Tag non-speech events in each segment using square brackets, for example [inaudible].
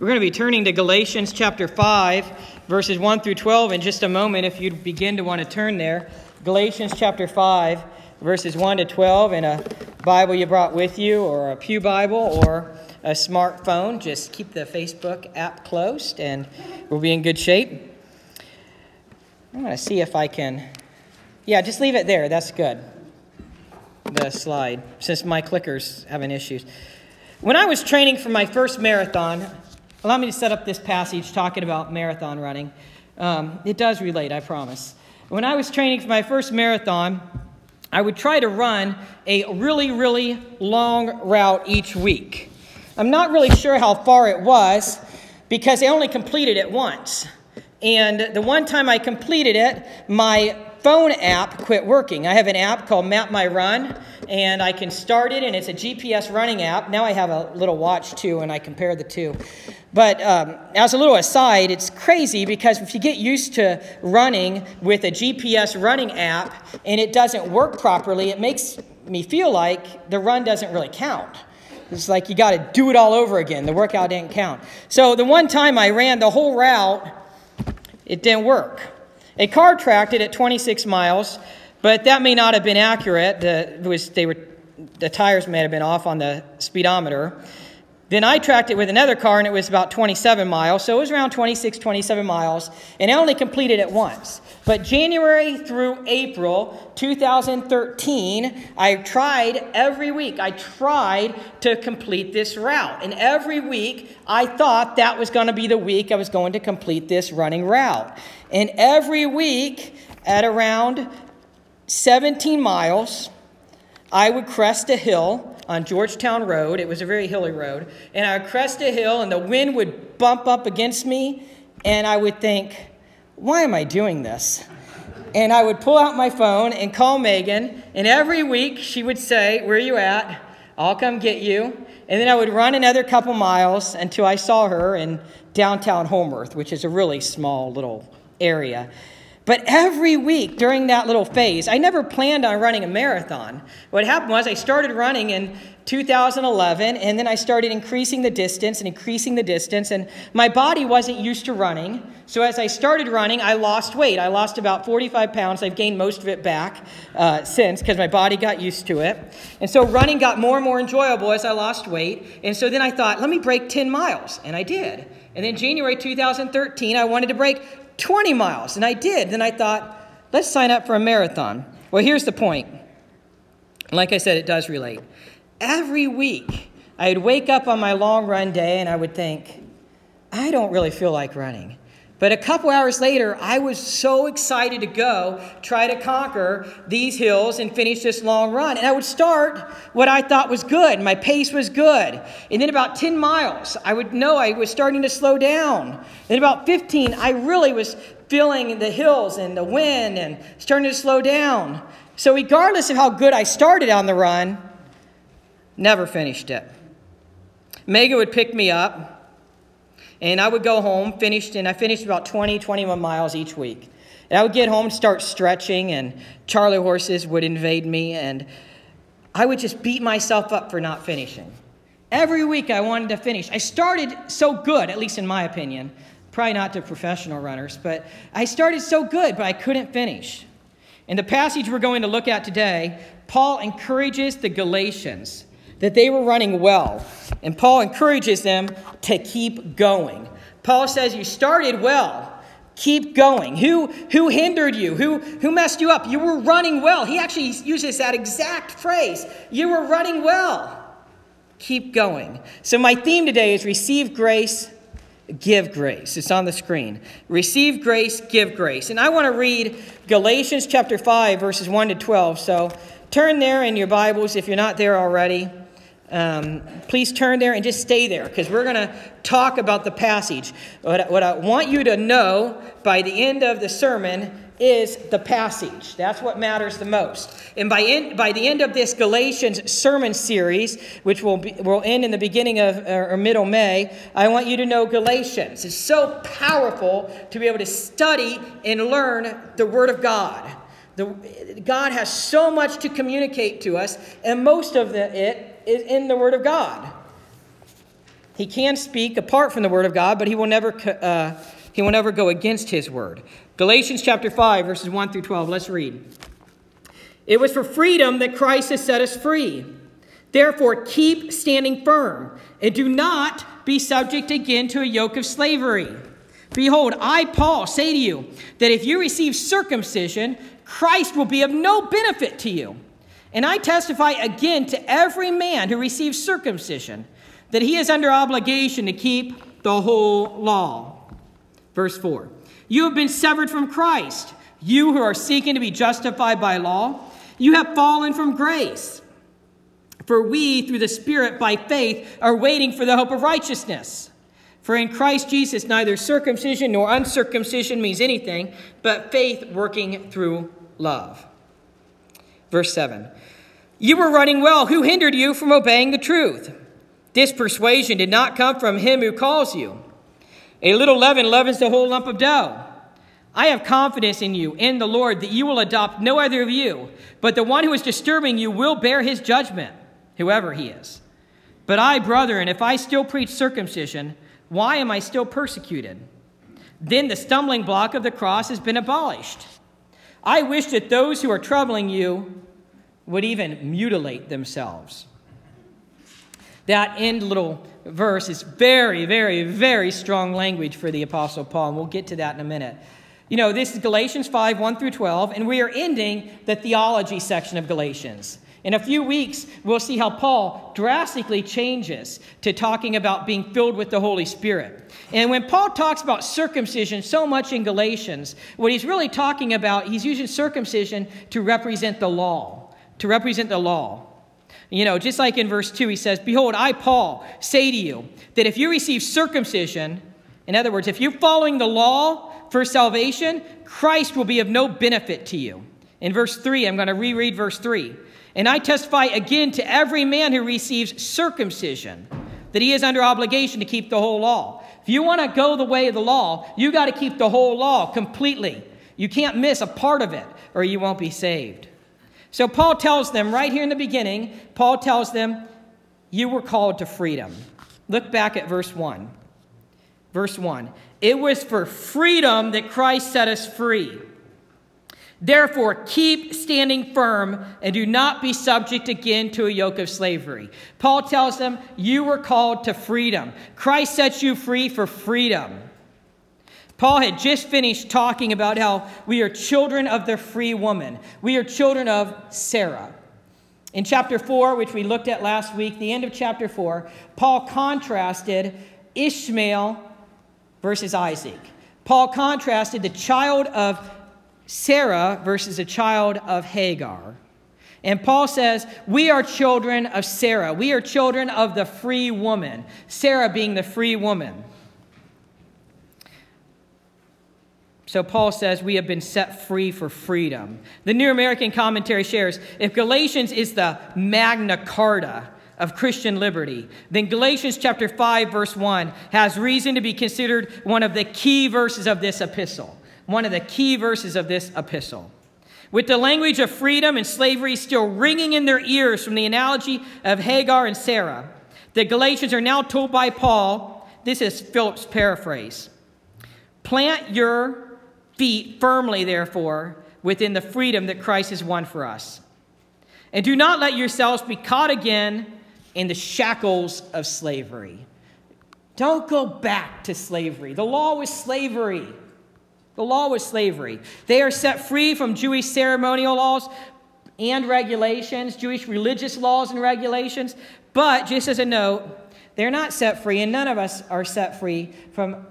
We're going to be turning to Galatians chapter 5, verses 1 through 12 in just a moment if you begin to want to turn there. Galatians chapter 5, verses 1 to 12 in a Bible you brought with you, or a Pew Bible, or a smartphone. Just keep the Facebook app closed and we'll be in good shape. I'm going to see if I can. Yeah, just leave it there. That's good. The slide, since my clicker's having issues. When I was training for my first marathon, allow me to set up this passage talking about marathon running. Um, it does relate, I promise. When I was training for my first marathon, I would try to run a really, really long route each week. I'm not really sure how far it was because I only completed it once. And the one time I completed it, my phone app quit working. I have an app called Map My Run, and I can start it, and it's a GPS running app. Now I have a little watch too, and I compare the two. But um, as a little aside, it's crazy because if you get used to running with a GPS running app and it doesn't work properly, it makes me feel like the run doesn't really count. It's like you got to do it all over again. The workout didn't count. So the one time I ran the whole route, it didn't work. A car tracked it at 26 miles, but that may not have been accurate. The, was, they were, the tires may have been off on the speedometer. Then I tracked it with another car, and it was about 27 miles. So it was around 26, 27 miles, and I only completed it once. But January through April 2013, I tried every week. I tried to complete this route. And every week, I thought that was going to be the week I was going to complete this running route. And every week, at around 17 miles, I would crest a hill on Georgetown Road. It was a very hilly road. And I would crest a hill, and the wind would bump up against me, and I would think, why am I doing this? And I would pull out my phone and call Megan, and every week she would say, Where are you at? I'll come get you. And then I would run another couple miles until I saw her in downtown Homeworth, which is a really small little area. But every week during that little phase, I never planned on running a marathon. What happened was I started running in 2011, and then I started increasing the distance and increasing the distance, and my body wasn't used to running. So as I started running, I lost weight. I lost about 45 pounds. I've gained most of it back uh, since because my body got used to it. And so running got more and more enjoyable as I lost weight. And so then I thought, let me break 10 miles, and I did. And then January 2013, I wanted to break 20 miles, and I did. Then I thought, let's sign up for a marathon. Well, here's the point. Like I said, it does relate. Every week, I would wake up on my long run day and I would think, I don't really feel like running. But a couple hours later, I was so excited to go try to conquer these hills and finish this long run. And I would start what I thought was good. My pace was good. And then about 10 miles, I would know I was starting to slow down. Then about 15, I really was feeling the hills and the wind and starting to slow down. So, regardless of how good I started on the run, never finished it. Megan would pick me up and I would go home, finished, and I finished about 20, 21 miles each week. And I would get home, start stretching, and Charlie horses would invade me, and I would just beat myself up for not finishing. Every week I wanted to finish. I started so good, at least in my opinion, probably not to professional runners, but I started so good, but I couldn't finish. In the passage we're going to look at today, Paul encourages the Galatians that they were running well. And Paul encourages them to keep going. Paul says, You started well. Keep going. Who, who hindered you? Who, who messed you up? You were running well. He actually uses that exact phrase. You were running well. Keep going. So, my theme today is receive grace, give grace. It's on the screen. Receive grace, give grace. And I want to read Galatians chapter 5, verses 1 to 12. So, turn there in your Bibles if you're not there already. Um, please turn there and just stay there because we're going to talk about the passage. What, what I want you to know by the end of the sermon is the passage. That's what matters the most. And by, by the end of this Galatians sermon series, which will, be, will end in the beginning of or middle May, I want you to know Galatians. It's so powerful to be able to study and learn the Word of God. The, God has so much to communicate to us, and most of the, it is in the Word of God. He can speak apart from the word of God, but he will never, uh, he will never go against his word. Galatians chapter 5, verses 1 through 12. Let's read. It was for freedom that Christ has set us free. Therefore, keep standing firm and do not be subject again to a yoke of slavery. Behold, I, Paul, say to you that if you receive circumcision, Christ will be of no benefit to you. And I testify again to every man who receives circumcision that he is under obligation to keep the whole law. Verse 4 You have been severed from Christ, you who are seeking to be justified by law. You have fallen from grace. For we, through the Spirit, by faith, are waiting for the hope of righteousness. For in Christ Jesus, neither circumcision nor uncircumcision means anything, but faith working through love. Verse 7 You were running well. Who hindered you from obeying the truth? This persuasion did not come from him who calls you. A little leaven leavens the whole lump of dough. I have confidence in you, in the Lord, that you will adopt no other of you, but the one who is disturbing you will bear his judgment, whoever he is. But I, brethren, if I still preach circumcision, why am I still persecuted? Then the stumbling block of the cross has been abolished. I wish that those who are troubling you would even mutilate themselves. That end little verse is very, very, very strong language for the Apostle Paul, and we'll get to that in a minute. You know, this is Galatians 5 1 through 12, and we are ending the theology section of Galatians. In a few weeks, we'll see how Paul drastically changes to talking about being filled with the Holy Spirit. And when Paul talks about circumcision so much in Galatians, what he's really talking about, he's using circumcision to represent the law, to represent the law. You know, just like in verse 2, he says, Behold, I, Paul, say to you that if you receive circumcision, in other words, if you're following the law for salvation, Christ will be of no benefit to you. In verse 3, I'm going to reread verse 3. And I testify again to every man who receives circumcision that he is under obligation to keep the whole law. If you want to go the way of the law, you got to keep the whole law completely. You can't miss a part of it or you won't be saved. So Paul tells them right here in the beginning, Paul tells them, You were called to freedom. Look back at verse 1. Verse 1 It was for freedom that Christ set us free. Therefore, keep standing firm and do not be subject again to a yoke of slavery. Paul tells them, You were called to freedom. Christ sets you free for freedom. Paul had just finished talking about how we are children of the free woman. We are children of Sarah. In chapter 4, which we looked at last week, the end of chapter 4, Paul contrasted Ishmael versus Isaac. Paul contrasted the child of Sarah versus a child of Hagar. And Paul says, We are children of Sarah. We are children of the free woman, Sarah being the free woman. So Paul says we have been set free for freedom. The New American Commentary shares if Galatians is the Magna Carta of Christian liberty, then Galatians chapter 5 verse 1 has reason to be considered one of the key verses of this epistle. One of the key verses of this epistle. With the language of freedom and slavery still ringing in their ears from the analogy of Hagar and Sarah, the Galatians are now told by Paul, this is Phillips' paraphrase. Plant your feet firmly, therefore, within the freedom that Christ has won for us. And do not let yourselves be caught again in the shackles of slavery. Don't go back to slavery. The law was slavery. The law was slavery. They are set free from Jewish ceremonial laws and regulations, Jewish religious laws and regulations. But just as a note, they're not set free, and none of us are set free from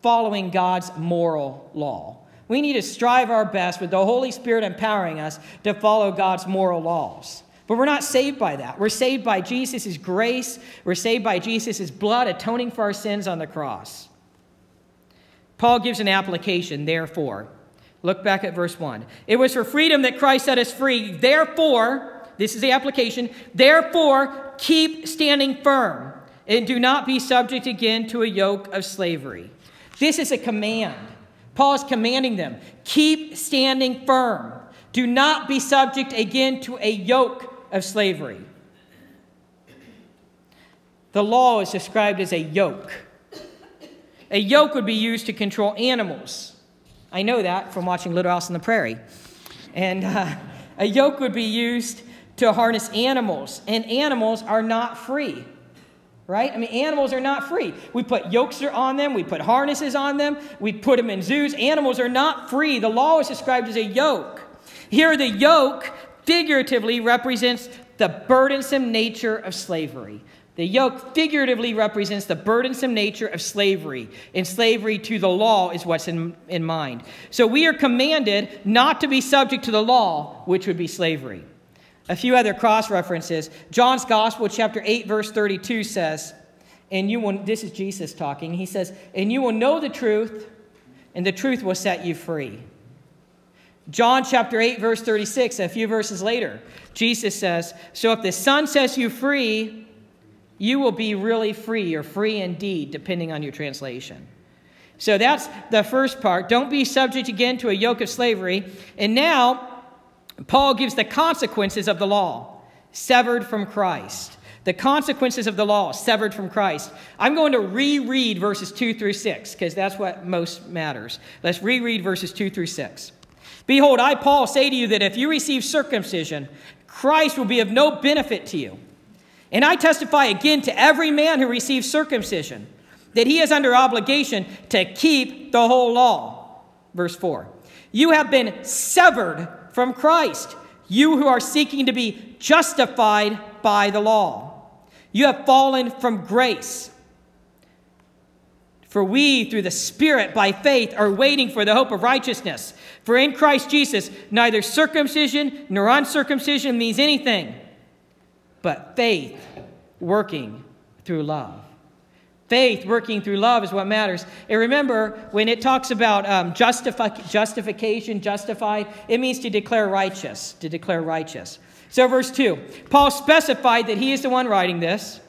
following God's moral law. We need to strive our best with the Holy Spirit empowering us to follow God's moral laws. But we're not saved by that. We're saved by Jesus' grace. We're saved by Jesus' blood atoning for our sins on the cross. Paul gives an application, therefore. Look back at verse 1. It was for freedom that Christ set us free. Therefore, this is the application, therefore, keep standing firm and do not be subject again to a yoke of slavery. This is a command. Paul is commanding them keep standing firm. Do not be subject again to a yoke of slavery. the law is described as a yoke. A yoke would be used to control animals. I know that from watching Little House on the Prairie. And uh, a yoke would be used to harness animals, and animals are not free. Right? I mean, animals are not free. We put yokes on them, we put harnesses on them, we put them in zoos. Animals are not free. The law is described as a yoke. Here, the yoke figuratively represents the burdensome nature of slavery. The yoke figuratively represents the burdensome nature of slavery, and slavery to the law is what's in, in mind. So we are commanded not to be subject to the law, which would be slavery. A few other cross references. John's Gospel, chapter 8, verse 32 says, and you will, this is Jesus talking, he says, and you will know the truth, and the truth will set you free. John chapter 8, verse 36, a few verses later, Jesus says, So if the Son sets you free, you will be really free or free indeed, depending on your translation. So that's the first part. Don't be subject again to a yoke of slavery. And now, Paul gives the consequences of the law severed from Christ. The consequences of the law severed from Christ. I'm going to reread verses 2 through 6 because that's what most matters. Let's reread verses 2 through 6. Behold, I, Paul, say to you that if you receive circumcision, Christ will be of no benefit to you. And I testify again to every man who receives circumcision that he is under obligation to keep the whole law. Verse 4 You have been severed from Christ, you who are seeking to be justified by the law. You have fallen from grace. For we, through the Spirit, by faith, are waiting for the hope of righteousness. For in Christ Jesus, neither circumcision nor uncircumcision means anything but faith working through love. Faith working through love is what matters. And remember, when it talks about um, justify, justification, justified, it means to declare righteous, to declare righteous. So, verse 2, Paul specified that he is the one writing this.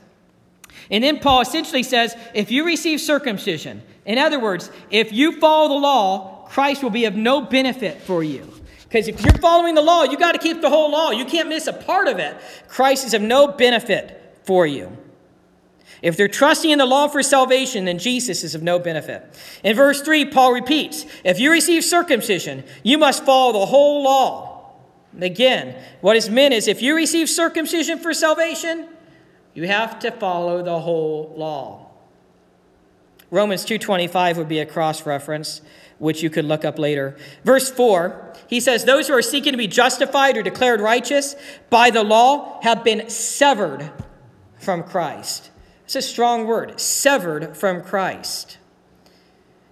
And then Paul essentially says if you receive circumcision, in other words, if you follow the law, Christ will be of no benefit for you. Because if you're following the law, you got to keep the whole law. You can't miss a part of it. Christ is of no benefit for you. If they're trusting in the law for salvation, then Jesus is of no benefit. In verse 3, Paul repeats If you receive circumcision, you must follow the whole law. And again, what is meant is if you receive circumcision for salvation, you have to follow the whole law. Romans 2:25 would be a cross reference which you could look up later. Verse 4, he says, Those who are seeking to be justified or declared righteous by the law have been severed from Christ. It's a strong word severed from Christ.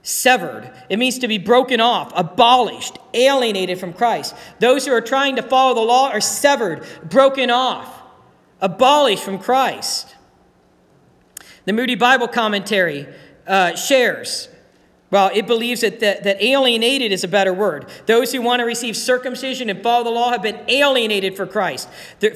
Severed. It means to be broken off, abolished, alienated from Christ. Those who are trying to follow the law are severed, broken off, abolished from Christ. The Moody Bible Commentary uh, shares well, it believes that, that, that, alienated is a better word. Those who want to receive circumcision and follow the law have been alienated for Christ,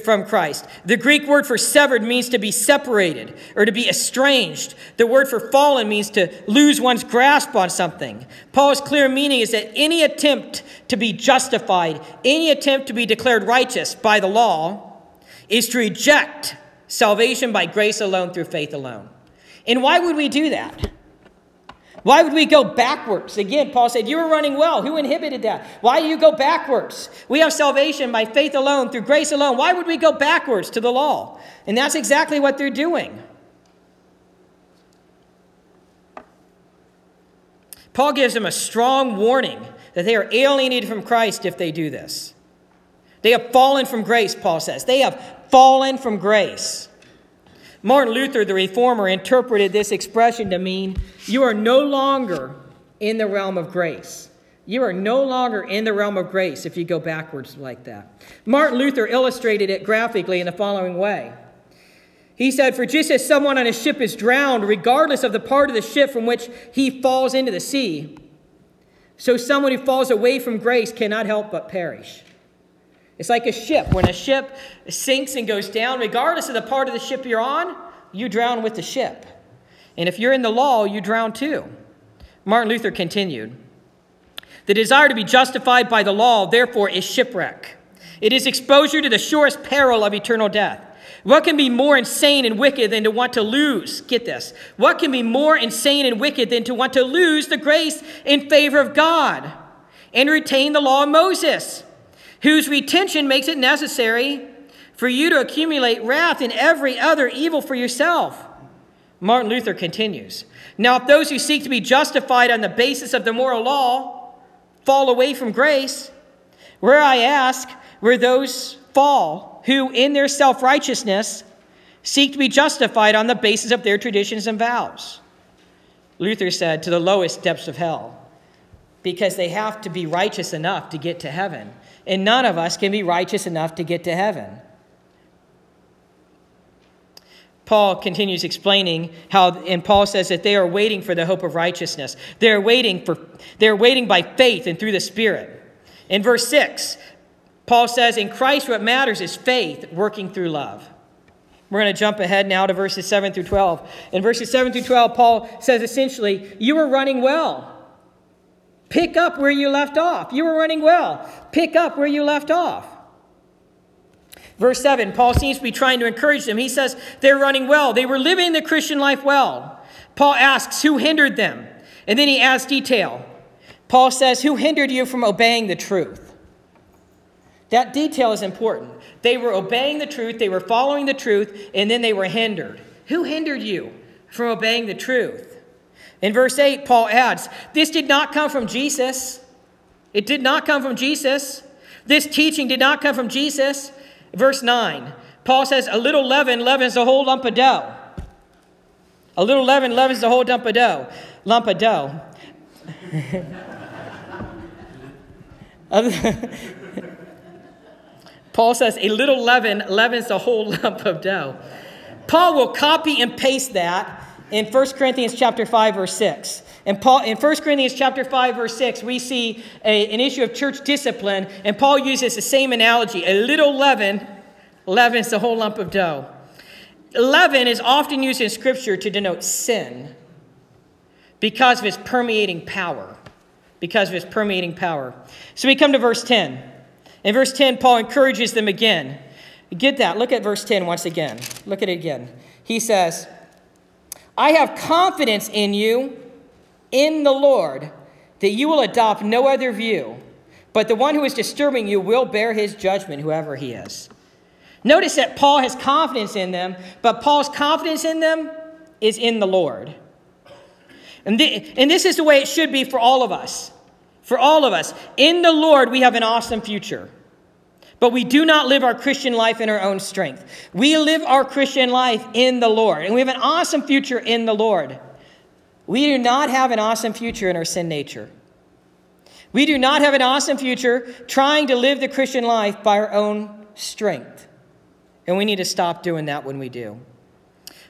from Christ. The Greek word for severed means to be separated or to be estranged. The word for fallen means to lose one's grasp on something. Paul's clear meaning is that any attempt to be justified, any attempt to be declared righteous by the law, is to reject salvation by grace alone through faith alone. And why would we do that? Why would we go backwards? Again, Paul said, You were running well. Who inhibited that? Why do you go backwards? We have salvation by faith alone, through grace alone. Why would we go backwards to the law? And that's exactly what they're doing. Paul gives them a strong warning that they are alienated from Christ if they do this. They have fallen from grace, Paul says. They have fallen from grace. Martin Luther, the reformer, interpreted this expression to mean you are no longer in the realm of grace. You are no longer in the realm of grace if you go backwards like that. Martin Luther illustrated it graphically in the following way. He said, For just as someone on a ship is drowned, regardless of the part of the ship from which he falls into the sea, so someone who falls away from grace cannot help but perish. It's like a ship. When a ship sinks and goes down, regardless of the part of the ship you're on, you drown with the ship. And if you're in the law, you drown too. Martin Luther continued The desire to be justified by the law, therefore, is shipwreck. It is exposure to the surest peril of eternal death. What can be more insane and wicked than to want to lose? Get this. What can be more insane and wicked than to want to lose the grace in favor of God and retain the law of Moses, whose retention makes it necessary for you to accumulate wrath in every other evil for yourself? Martin Luther continues. Now, if those who seek to be justified on the basis of the moral law fall away from grace, where I ask, where those fall who, in their self righteousness, seek to be justified on the basis of their traditions and vows. Luther said, to the lowest depths of hell, because they have to be righteous enough to get to heaven. And none of us can be righteous enough to get to heaven. Paul continues explaining how, and Paul says that they are waiting for the hope of righteousness. They're waiting for, they're waiting by faith and through the Spirit. In verse 6, Paul says, In Christ, what matters is faith working through love. We're going to jump ahead now to verses 7 through 12. In verses 7 through 12, Paul says essentially, You are running well. Pick up where you left off. You were running well. Pick up where you left off. Verse 7, Paul seems to be trying to encourage them. He says, They're running well. They were living the Christian life well. Paul asks, Who hindered them? And then he adds detail. Paul says, Who hindered you from obeying the truth? That detail is important. They were obeying the truth, they were following the truth, and then they were hindered. Who hindered you from obeying the truth? In verse 8, Paul adds, This did not come from Jesus. It did not come from Jesus. This teaching did not come from Jesus. Verse 9, Paul says, A little leaven leavens the whole lump of dough. A little leaven leavens the whole lump of dough. Lump of dough. [laughs] [laughs] Paul says, a little leaven leavens the whole [laughs] lump of dough. Paul will copy and paste that in 1 Corinthians chapter 5, verse 6. And Paul, in 1 Corinthians chapter 5, verse 6, we see a, an issue of church discipline, and Paul uses the same analogy. A little leaven leavens the whole lump of dough. Leaven is often used in Scripture to denote sin because of its permeating power. Because of its permeating power. So we come to verse 10. In verse 10, Paul encourages them again. Get that. Look at verse 10 once again. Look at it again. He says, I have confidence in you, in the Lord, that you will adopt no other view, but the one who is disturbing you will bear his judgment, whoever he is. Notice that Paul has confidence in them, but Paul's confidence in them is in the Lord. And, th- and this is the way it should be for all of us. For all of us. In the Lord, we have an awesome future. But we do not live our Christian life in our own strength. We live our Christian life in the Lord. And we have an awesome future in the Lord. We do not have an awesome future in our sin nature. We do not have an awesome future trying to live the Christian life by our own strength. And we need to stop doing that when we do.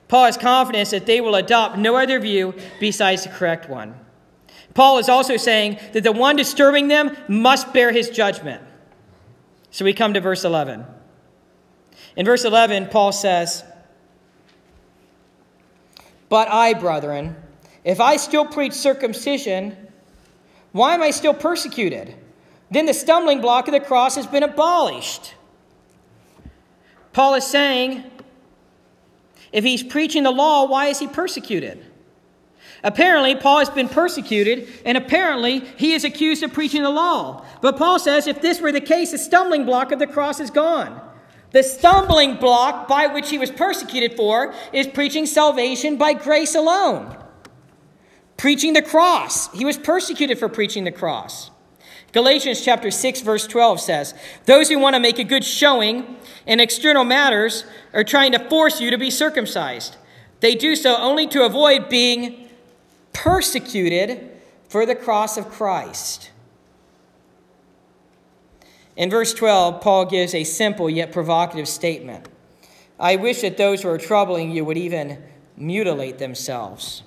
Paul has confidence that they will adopt no other view besides the correct one. Paul is also saying that the one disturbing them must bear his judgment. So we come to verse 11. In verse 11, Paul says, But I, brethren, if I still preach circumcision, why am I still persecuted? Then the stumbling block of the cross has been abolished. Paul is saying, if he's preaching the law, why is he persecuted? Apparently, Paul has been persecuted, and apparently, he is accused of preaching the law. But Paul says if this were the case, the stumbling block of the cross is gone. The stumbling block by which he was persecuted for is preaching salvation by grace alone. Preaching the cross. He was persecuted for preaching the cross. Galatians chapter 6 verse 12 says, "Those who want to make a good showing in external matters are trying to force you to be circumcised. They do so only to avoid being persecuted for the cross of Christ. In verse 12, Paul gives a simple yet provocative statement I wish that those who are troubling you would even mutilate themselves.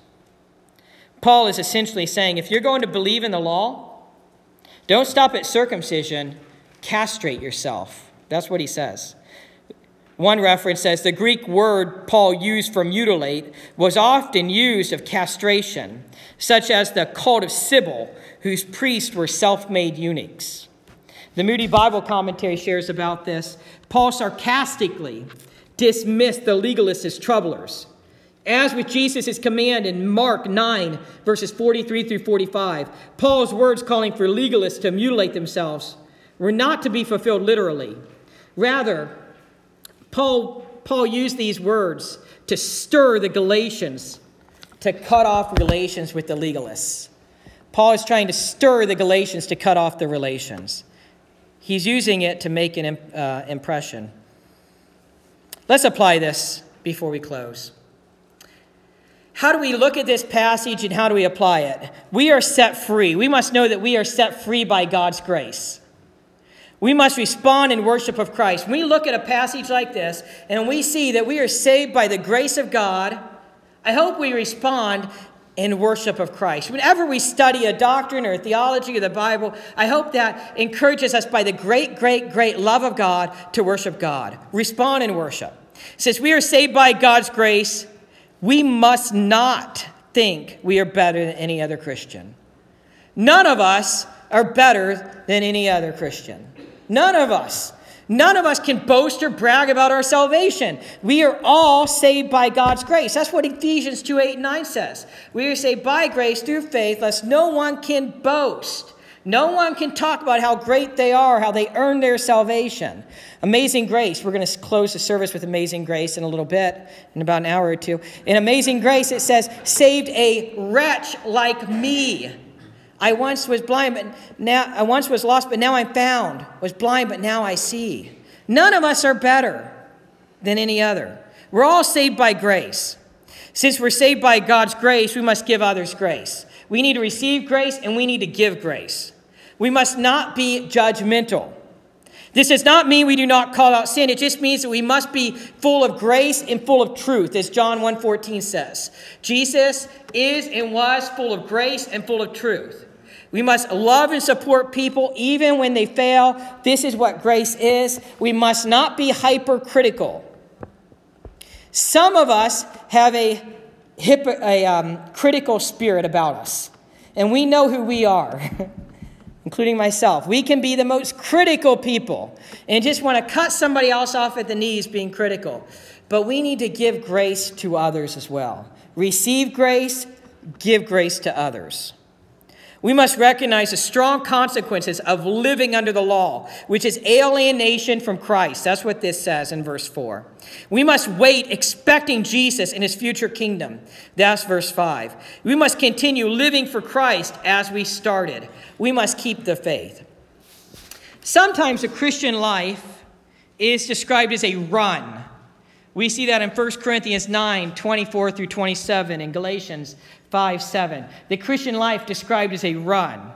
Paul is essentially saying if you're going to believe in the law, don't stop at circumcision, castrate yourself. That's what he says. One reference says the Greek word Paul used for mutilate was often used of castration, such as the cult of Cybele, whose priests were self made eunuchs. The Moody Bible commentary shares about this. Paul sarcastically dismiss the legalists as troublers. As with Jesus' command in Mark 9, verses 43 through 45, Paul's words calling for legalists to mutilate themselves were not to be fulfilled literally. Rather, Paul, Paul used these words to stir the Galatians to cut off relations with the legalists. Paul is trying to stir the Galatians to cut off the relations. He's using it to make an uh, impression. Let's apply this before we close. How do we look at this passage and how do we apply it? We are set free. We must know that we are set free by God's grace. We must respond in worship of Christ. When we look at a passage like this and we see that we are saved by the grace of God, I hope we respond in worship of Christ. Whenever we study a doctrine or a theology of the Bible, I hope that encourages us by the great, great, great love of God to worship God. Respond in worship. Since we are saved by God's grace, we must not think we are better than any other Christian. None of us are better than any other Christian. None of us. None of us can boast or brag about our salvation. We are all saved by God's grace. That's what Ephesians 2 8 and 9 says. We are saved by grace through faith, lest no one can boast. No one can talk about how great they are, how they earned their salvation. Amazing Grace, we're going to close the service with Amazing Grace in a little bit, in about an hour or two. In Amazing Grace, it says, saved a wretch like me. I once was blind, but now I once was lost, but now I'm found. Was blind, but now I see. None of us are better than any other. We're all saved by grace. Since we're saved by God's grace, we must give others grace. We need to receive grace and we need to give grace. We must not be judgmental. This does not mean we do not call out sin. It just means that we must be full of grace and full of truth, as John 1:14 says. Jesus is and was full of grace and full of truth. We must love and support people even when they fail. This is what grace is. We must not be hypercritical. Some of us have a, a um, critical spirit about us, and we know who we are. [laughs] including myself. We can be the most critical people and just want to cut somebody else off at the knees being critical. But we need to give grace to others as well. Receive grace, give grace to others. We must recognize the strong consequences of living under the law, which is alienation from Christ. That's what this says in verse 4. We must wait expecting Jesus in his future kingdom. That's verse 5. We must continue living for Christ as we started. We must keep the faith. Sometimes the Christian life is described as a run. We see that in 1 Corinthians 9 24 through 27, and Galatians 5 7. The Christian life described as a run.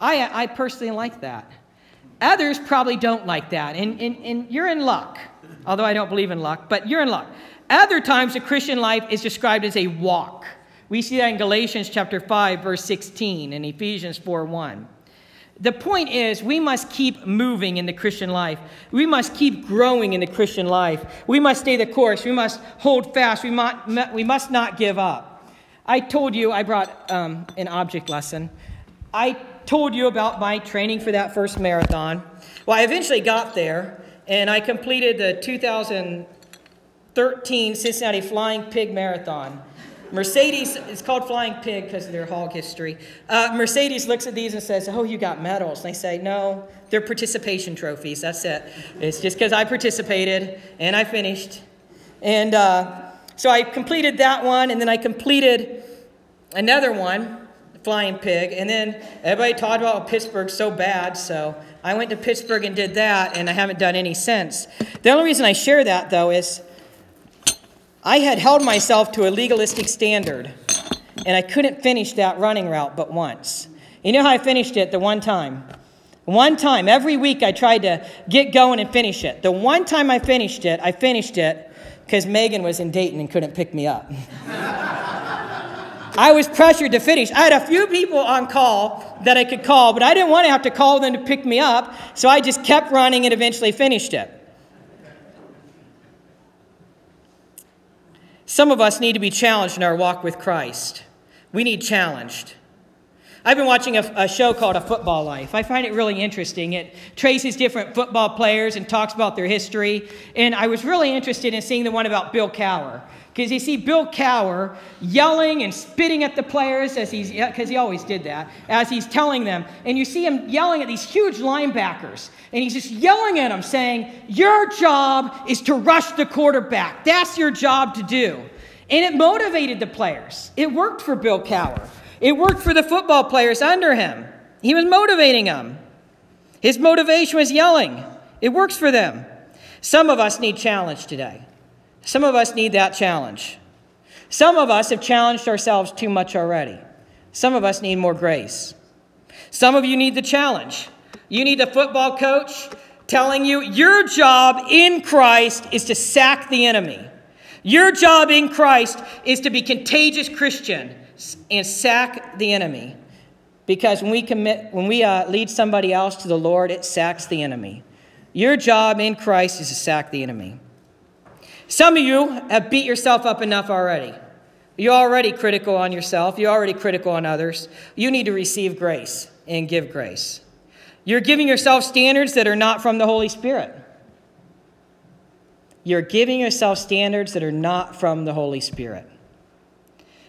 I, I personally like that. Others probably don't like that, and, and, and you're in luck, although I don't believe in luck, but you're in luck. Other times, the Christian life is described as a walk. We see that in Galatians chapter 5, verse 16, and Ephesians 4 1 the point is, we must keep moving in the Christian life. We must keep growing in the Christian life. We must stay the course. We must hold fast. We must, we must not give up. I told you, I brought um, an object lesson. I told you about my training for that first marathon. Well, I eventually got there, and I completed the 2013 Cincinnati Flying Pig Marathon. Mercedes, it's called Flying Pig because of their hog history. Uh, Mercedes looks at these and says, Oh, you got medals. And they say, No, they're participation trophies. That's it. It's just because I participated and I finished. And uh, so I completed that one, and then I completed another one, Flying Pig. And then everybody talked about Pittsburgh so bad, so I went to Pittsburgh and did that, and I haven't done any since. The only reason I share that, though, is I had held myself to a legalistic standard, and I couldn't finish that running route but once. You know how I finished it the one time? One time, every week I tried to get going and finish it. The one time I finished it, I finished it because Megan was in Dayton and couldn't pick me up. I was pressured to finish. I had a few people on call that I could call, but I didn't want to have to call them to pick me up, so I just kept running and eventually finished it. Some of us need to be challenged in our walk with Christ. We need challenged. I've been watching a, a, show called A Football Life. I find it really interesting. It traces different football players and talks about their history. And I was really interested in seeing the one about Bill Cowher. Because you see Bill Cowher yelling and spitting at the players as he's, because he always did that, as he's telling them. And you see him yelling at these huge linebackers. And he's just yelling at them, saying, Your job is to rush the quarterback. That's your job to do. And it motivated the players. It worked for Bill Cowher. It worked for the football players under him. He was motivating them. His motivation was yelling. It works for them. Some of us need challenge today. Some of us need that challenge. Some of us have challenged ourselves too much already. Some of us need more grace. Some of you need the challenge. You need a football coach telling you your job in Christ is to sack the enemy. Your job in Christ is to be contagious Christian and sack the enemy. Because when we commit, when we uh, lead somebody else to the Lord, it sacks the enemy. Your job in Christ is to sack the enemy. Some of you have beat yourself up enough already. You're already critical on yourself. You're already critical on others. You need to receive grace and give grace. You're giving yourself standards that are not from the Holy Spirit. You're giving yourself standards that are not from the Holy Spirit.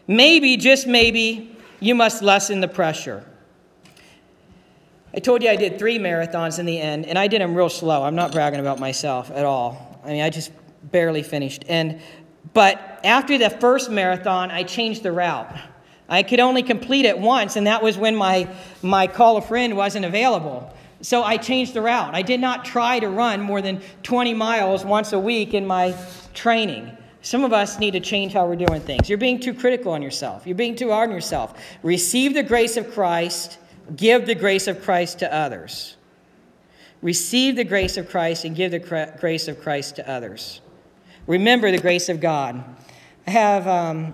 Maybe, just maybe, you must lessen the pressure. I told you I did three marathons in the end, and I did them real slow. I'm not bragging about myself at all. I mean, I just barely finished. And but after the first marathon, I changed the route. I could only complete it once, and that was when my, my call a friend wasn't available. So I changed the route. I did not try to run more than 20 miles once a week in my training. Some of us need to change how we're doing things. You're being too critical on yourself. You're being too hard on yourself. Receive the grace of Christ, give the grace of Christ to others. Receive the grace of Christ and give the grace of Christ to others. Remember the grace of God. I have um,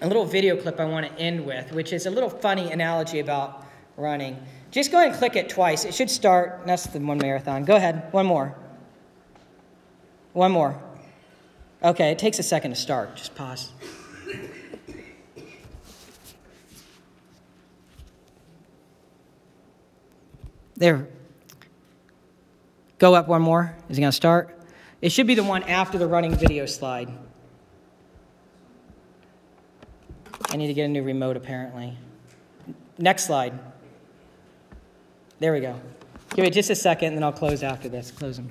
a little video clip I want to end with, which is a little funny analogy about running. Just go ahead and click it twice. It should start. That's the one marathon. Go ahead. One more. One more. Okay, it takes a second to start. Just pause. There. Go up one more. Is it going to start? It should be the one after the running video slide. I need to get a new remote, apparently. Next slide. There we go. Give it just a second, and then I'll close after this. Close them.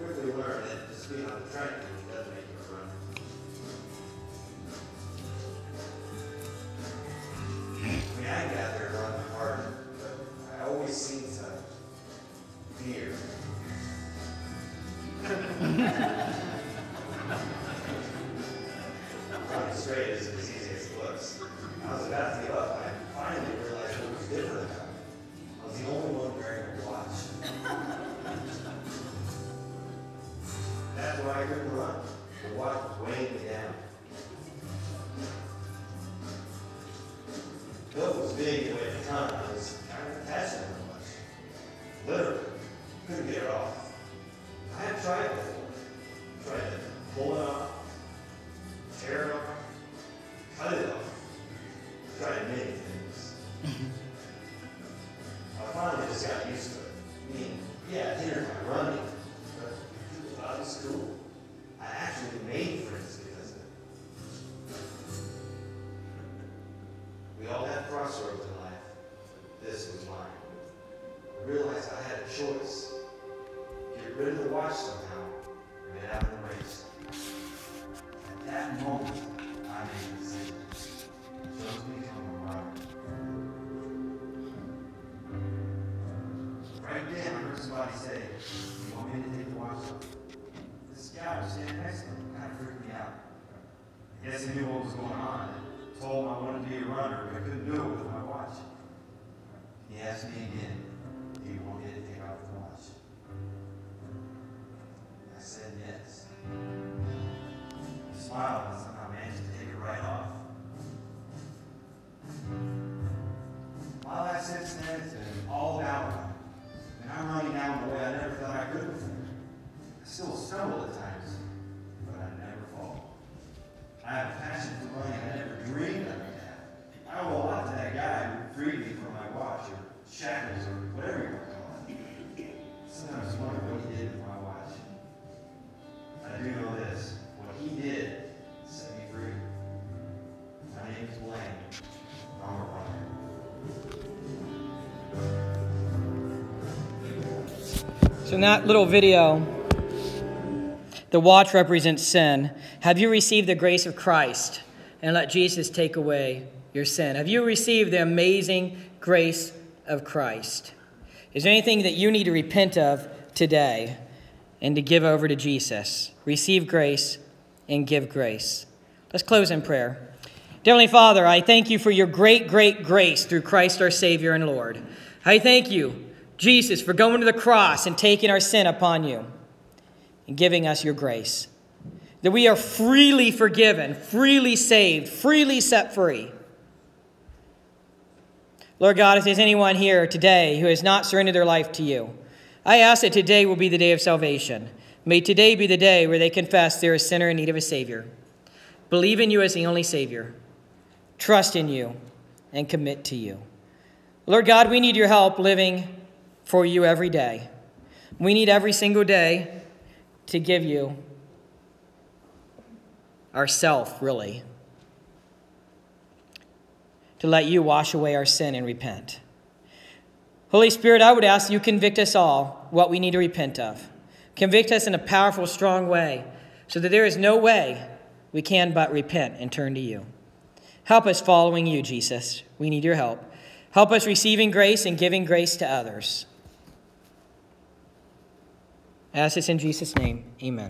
Yes, he knew what was going on. Stumble at times, but I never fall. I have a passion for running I never dreamed I would have. I owe a lot to that guy who freed me from my watch or shackles or whatever you want to call it. Sometimes I wonder what he did with my watch. I do know this. What he did set me free. My name is Blaine. I'm a runner. So, in that little video, the watch represents sin. Have you received the grace of Christ and let Jesus take away your sin? Have you received the amazing grace of Christ? Is there anything that you need to repent of today and to give over to Jesus? Receive grace and give grace. Let's close in prayer. Dear Heavenly Father, I thank you for your great, great grace through Christ our Savior and Lord. I thank you, Jesus, for going to the cross and taking our sin upon you and giving us your grace. That we are freely forgiven, freely saved, freely set free. Lord God, if there's anyone here today who has not surrendered their life to you, I ask that today will be the day of salvation. May today be the day where they confess they're a sinner in need of a Savior. Believe in you as the only Savior. Trust in you and commit to you. Lord God, we need your help living for you every day. We need every single day to give you ourself, really, to let you wash away our sin and repent. Holy Spirit, I would ask you convict us all what we need to repent of. Convict us in a powerful, strong way so that there is no way we can but repent and turn to you. Help us following you, Jesus. We need your help. Help us receiving grace and giving grace to others. I ask this in Jesus' name. Amen.